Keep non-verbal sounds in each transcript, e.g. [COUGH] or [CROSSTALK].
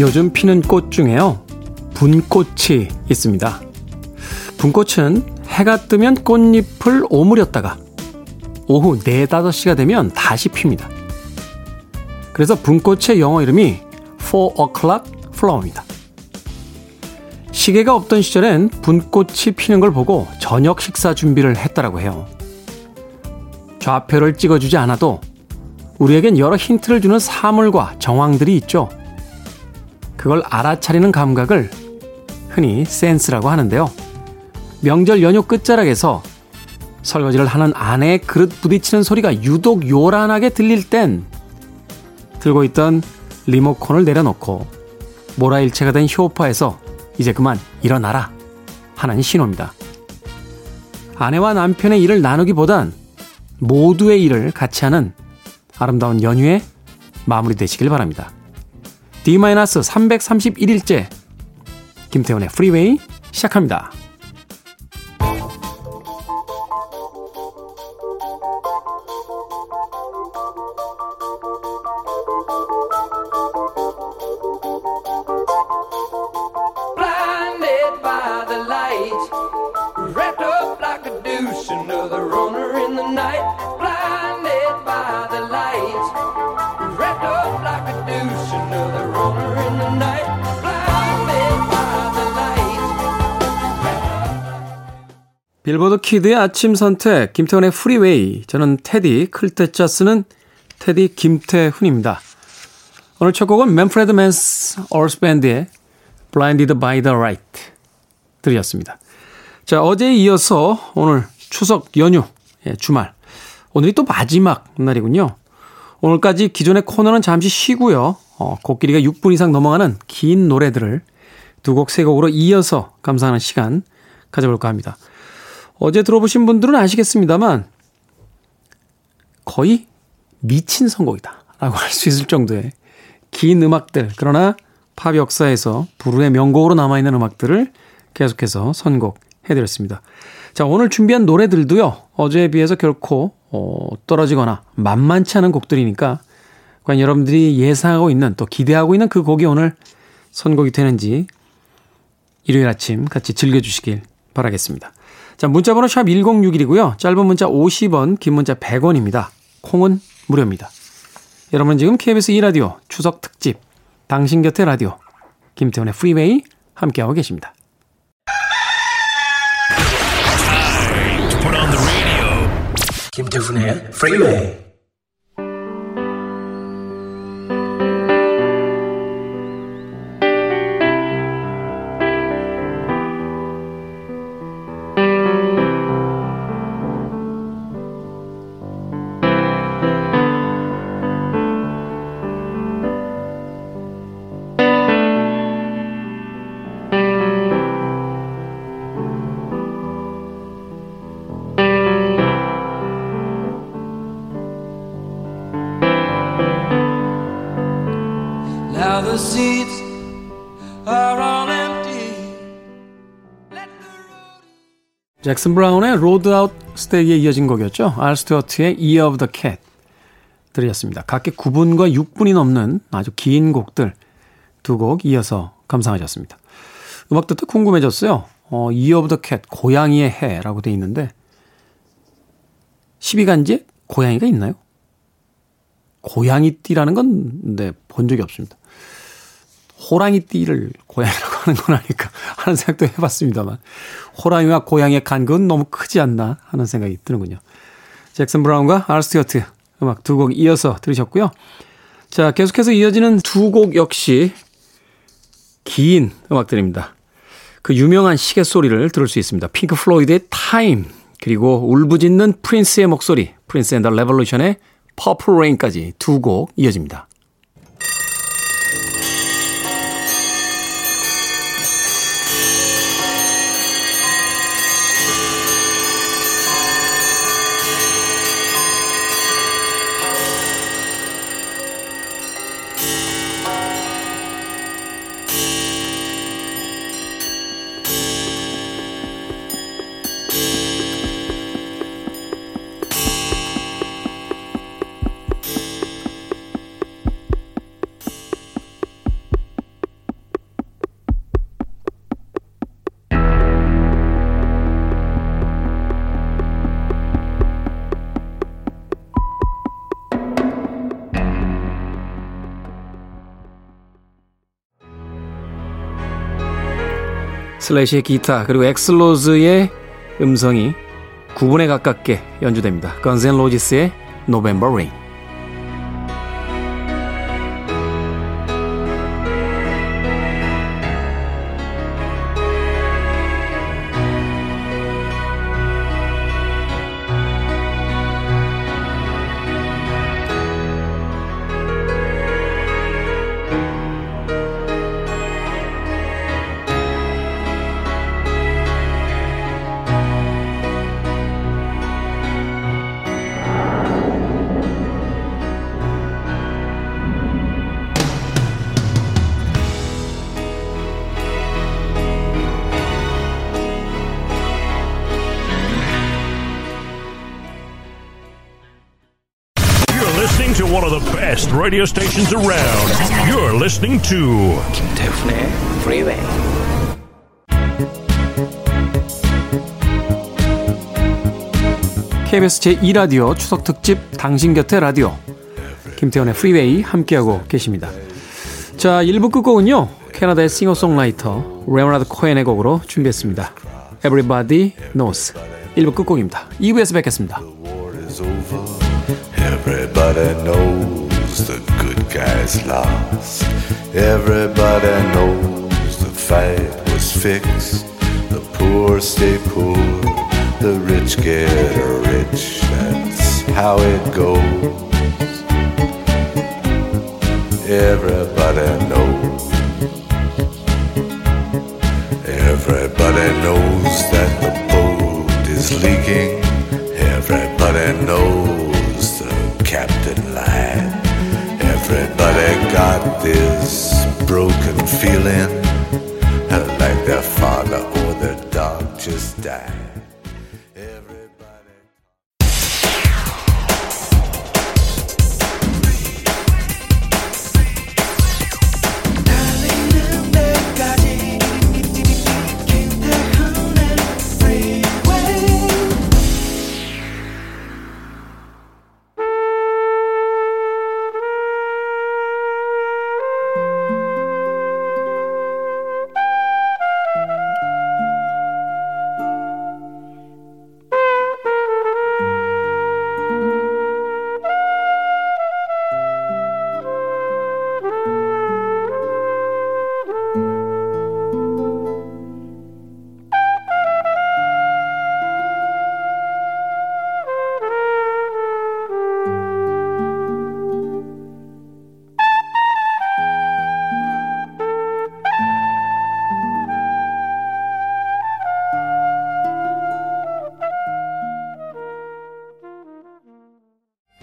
요즘 피는 꽃 중에요. 분꽃이 있습니다. 분꽃은 해가 뜨면 꽃잎을 오므렸다가 오후 4, 5시가 되면 다시 핍니다. 그래서 분꽃의 영어 이름이 4 o'clock flower입니다. 시계가 없던 시절엔 분꽃이 피는 걸 보고 저녁 식사 준비를 했다라고 해요. 좌표를 찍어주지 않아도 우리에겐 여러 힌트를 주는 사물과 정황들이 있죠. 그걸 알아차리는 감각을 흔히 센스라고 하는데요. 명절 연휴 끝자락에서 설거지를 하는 아내의 그릇 부딪히는 소리가 유독 요란하게 들릴 땐 들고 있던 리모컨을 내려놓고 모라일체가 된 효파에서 이제 그만 일어나라 하는 신호입니다. 아내와 남편의 일을 나누기보단 모두의 일을 같이 하는 아름다운 연휴에 마무리되시길 바랍니다. D-331일째 김태훈의 프리웨이 시작합니다. 빌보드 kid의 아침 선택, 김태훈의 프리웨이. 저는 테디, 클 태 자 쓰는 테디 김태훈입니다. 오늘 첫 곡은 맨프레드 맨스 얼스 밴드의 Blinded by the Light 들이었습니다. 자, 어제에 이어서 오늘 추석 연휴, 예, 주말. 오늘이 또 마지막 날이군요. 오늘까지 기존의 코너는 잠시 쉬고요. 어, 곡길이가 6분 이상 넘어가는 긴 노래들을 두 곡, 세 곡으로 이어서 감상하는 시간 가져볼까 합니다. 어제 들어보신 분들은 아시겠습니다만 거의 미친 선곡이다 라고 할 수 있을 정도의 긴 음악들 그러나 팝 역사에서 불후의 명곡으로 남아있는 음악들을 계속해서 선곡해드렸습니다. 자 오늘 준비한 노래들도요 어제에 비해서 결코 어, 떨어지거나 만만치 않은 곡들이니까 과연 여러분들이 예상하고 있는 또 기대하고 있는 그 곡이 오늘 선곡이 되는지 일요일 아침 같이 즐겨주시길 바라겠습니다. 자, 문자번호 샵 1061이고요. 짧은 문자 50원, 긴 문자 100원입니다. 콩은 무료입니다. 여러분 지금 KBS 2라디오 추석 특집 당신 곁에 라디오 김태훈의 프리웨이 함께하고 계십니다. 김태훈의 프리웨이 잭슨 브라운의 Load Out Stay에 이어진 곡이었죠. 알 스튜어트의 Year of the Cat 들이었습니다. 각각 9분과 6분이 넘는 아주 긴 곡들 두 곡 이어서 감상하셨습니다. 음악 듣다 궁금해졌어요. 어, Year of the Cat, 고양이의 해라고 돼 있는데 12간지에 고양이가 있나요? 고양이띠라는 건 네, 본 적이 없습니다. 호랑이 띠를 고양이라고 하는 건 아닐까 하는 생각도 해봤습니다만 호랑이와 고양이의 간극은 너무 크지 않나 하는 생각이 드는군요. 잭슨 브라운과 알 스튜어트 음악 두 곡 이어서 들으셨고요. 자 계속해서 이어지는 두 곡 역시 긴 음악들입니다. 그 유명한 시계 소리를 들을 수 있습니다. 핑크 플로이드의 Time 그리고 울부짖는 프린스의 목소리 Prince and the Revolution의 Purple Rain까지 두 곡 이어집니다. 슬래시의 기타 그리고 엑슬로즈의 음성이 9분에 가깝게 연주됩니다. 건센 로지스의 November Rain. Best radio stations around. You're listening to 김태훈의 Freeway. KBS 제2라디오 추석 특집 당신 곁에 라디오 김태훈의 Freeway 함께하고 계십니다. 자, 1부 끝곡은요. 캐나다의 싱어송라이터 레오나드 코엔의 곡으로 준비했습니다. Everybody Knows 1부 끝곡입니다. 2부에서 뵙겠습니다. Everybody knows the good guys lost. Everybody knows the fight was fixed. The poor stay poor, the rich get rich. That's how it goes. Everybody knows. Everybody knows that the boat is leaking. This broken feeling like their father or their dog just died.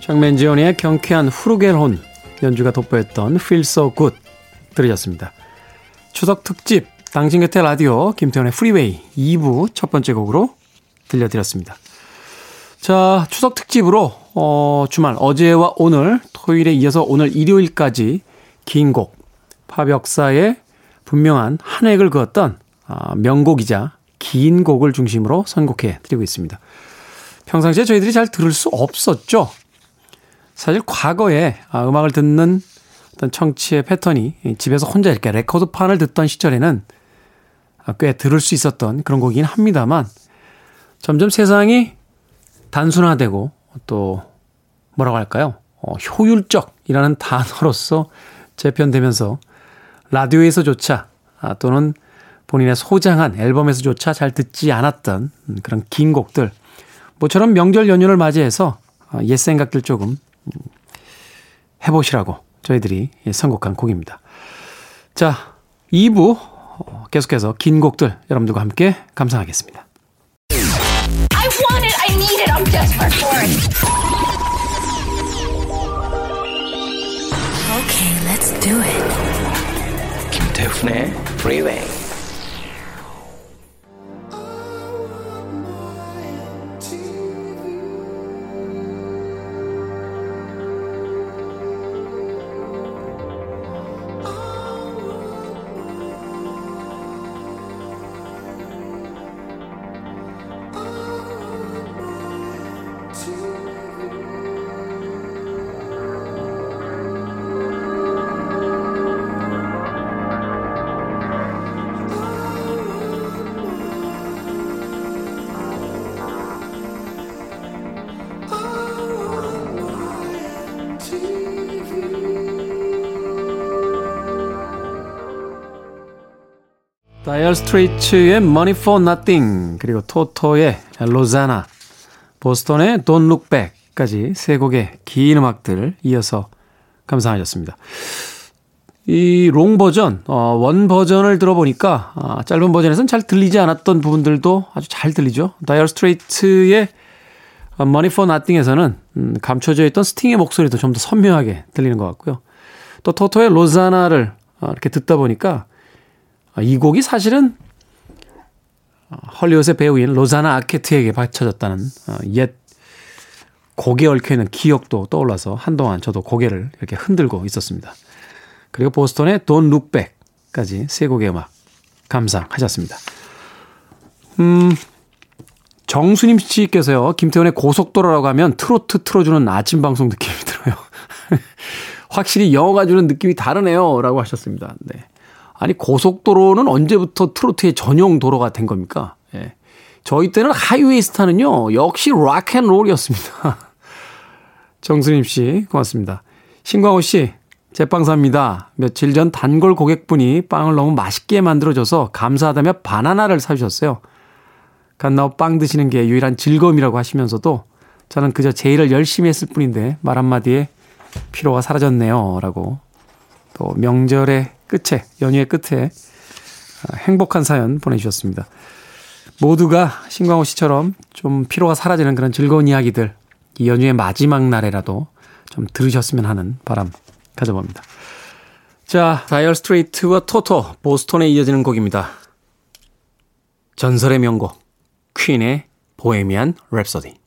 척 맨지온의 경쾌한 flugelhorn 연주가 돋보였던 Feels So Good 들으셨습니다. 추석 특집 당신 곁에 라디오 김태훈의 Freeway 2부 첫 번째 곡으로 들려드렸습니다. 자, 추석 특집으로 어, 주말 어제와 오늘 토요일에 이어서 오늘 일요일까지 긴 곡, 팝 역사에 분명한 한 획을 그었던 아, 명곡이자 긴 곡을 중심으로 선곡해 드리고 있습니다. 평상시에 저희들이 잘 들을 수 없었죠. 사실 과거에 아, 음악을 듣는 어떤 청취의 패턴이 집에서 혼자 이렇게 레코드판을 듣던 시절에는 아, 꽤 들을 수 있었던 그런 곡이긴 합니다만 점점 세상이 단순화되고 또 뭐라고 할까요? 어, 효율적이라는 단어로서 재편되면서 라디오에서조차 아, 또는 본인의 소장한 앨범에서조차 잘 듣지 않았던 그런 긴 곡들 모처럼 명절 연휴를 맞이해서 옛 생각들 조금 해보시라고 저희들이 선곡한 곡입니다. 자, 2부 계속해서 긴 곡들 여러분들과 함께 감상하겠습니다. I want it, I need it, I'm desperate for it. Okay, let's do it. 김태훈의 Freeway. 다이어 스트레이츠의 Money for Nothing 그리고 토토의 Rosanna 보스턴의 Don't Look Back까지 세 곡의 긴 음악들 이어서 감상하셨습니다. 이 long 버전, 어, 원 버전을 들어보니까 아, 짧은 버전에서는 잘 들리지 않았던 부분들도 아주 잘 들리죠. 다이어 스트레이트의 Money for Nothing에서는 음, 감춰져 있던 스팅의 목소리도 좀 더 선명하게 들리는 것 같고요. 또 토토의 로자나를 어, 이렇게 듣다 보니까 아, 이 곡이 사실은 어, 헐리우드의 배우인 로자나 아케트에게 바쳐졌다는 어, 옛 고개 얽혀있는 기억도 떠올라서 한동안 저도 고개를 이렇게 흔들고 있었습니다. 그리고 보스턴의 Don't Look Back까지 세 곡의 음악 감상하셨습니다. 음, 정수님 씨께서요, 김태훈의 고속도로라고 하면 트로트 틀어주는 아침 방송 느낌이 들어요. [LAUGHS] 확실히 영어가 주는 느낌이 다르네요. 라고 하셨습니다. 네. 아니 고속도로는 언제부터 트로트의 전용 도로가 된 겁니까? 예. 저희 때는 하이웨이 스타는요 역시 락앤롤이었습니다. [LAUGHS] 정수님 씨 고맙습니다. 신광호 씨 제빵사입니다. 며칠 전 단골 고객분이 빵을 너무 맛있게 만들어줘서 감사하다며 바나나를 사주셨어요. 갓나오 빵 드시는 게 유일한 즐거움이라고 하시면서도 저는 그저 제 일을 열심히 했을 뿐인데 말 한마디에 피로가 사라졌네요. 라고 또 명절의 끝에, 연휴의 끝에 아, 행복한 사연 보내주셨습니다. 모두가 신광호 씨처럼 좀 피로가 사라지는 그런 즐거운 이야기들 이 연휴의 마지막 날에라도 좀 들으셨으면 하는 바람 가져봅니다. 자, 다이얼 스트레이트와 토토, 보스톤에 이어지는 곡입니다. 전설의 명곡, 퀸의 보헤미안 랩소디.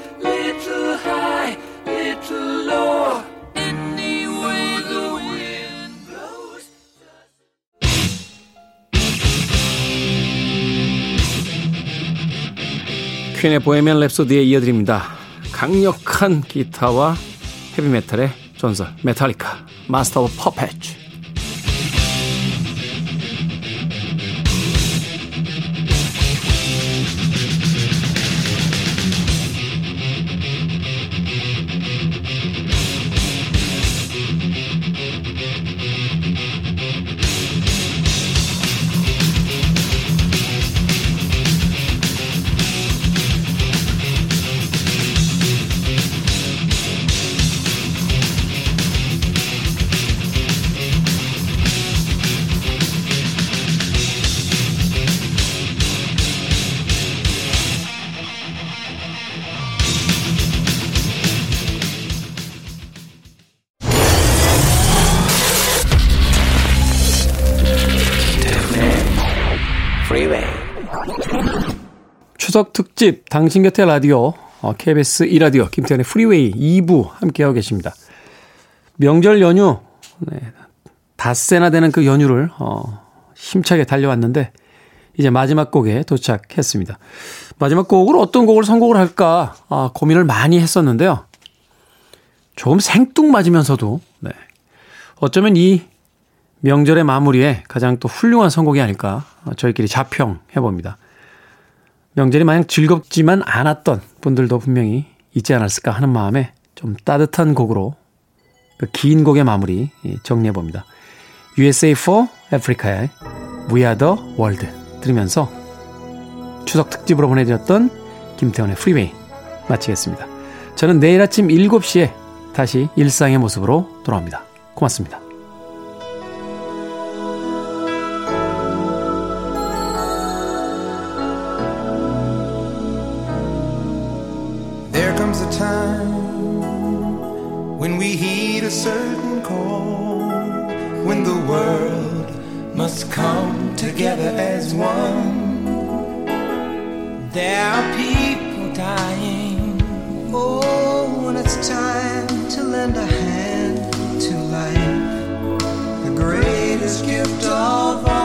퀸의 보헤미안 랩소디에 이어드립니다. 강력한 기타와 헤비메탈의 전설 메탈리카 마스터 오브 퍼펫 추석 특집 당신 곁에 라디오 어, KBS 2라디오 김태훈의 Freeway 2부 함께하고 계십니다. 명절 연휴 네, 닷새나 되는 그 연휴를 어, 힘차게 달려왔는데 이제 마지막 곡에 도착했습니다. 마지막 곡으로 어떤 곡을 선곡을 할까 아, 고민을 많이 했었는데요. 조금 생뚱맞으면서도 네, 어쩌면 이 명절의 마무리에 가장 또 훌륭한 선곡이 아닐까 어, 저희끼리 자평해 봅니다. 명절이 마냥 즐겁지만 않았던 분들도 분명히 있지 않았을까 하는 마음에 좀 따뜻한 곡으로 그 긴 곡의 마무리 정리해 봅니다. USA for Africa의 We Are the World 들으면서 추석 특집으로 보내드렸던 김태훈의 Freeway 마치겠습니다. 저는 내일 아침 7시에 다시 일상의 모습으로 돌아옵니다. 고맙습니다. need a certain call when the world must come together as one. There are people dying. Oh, when it's time to lend a hand to life, the greatest gift of all.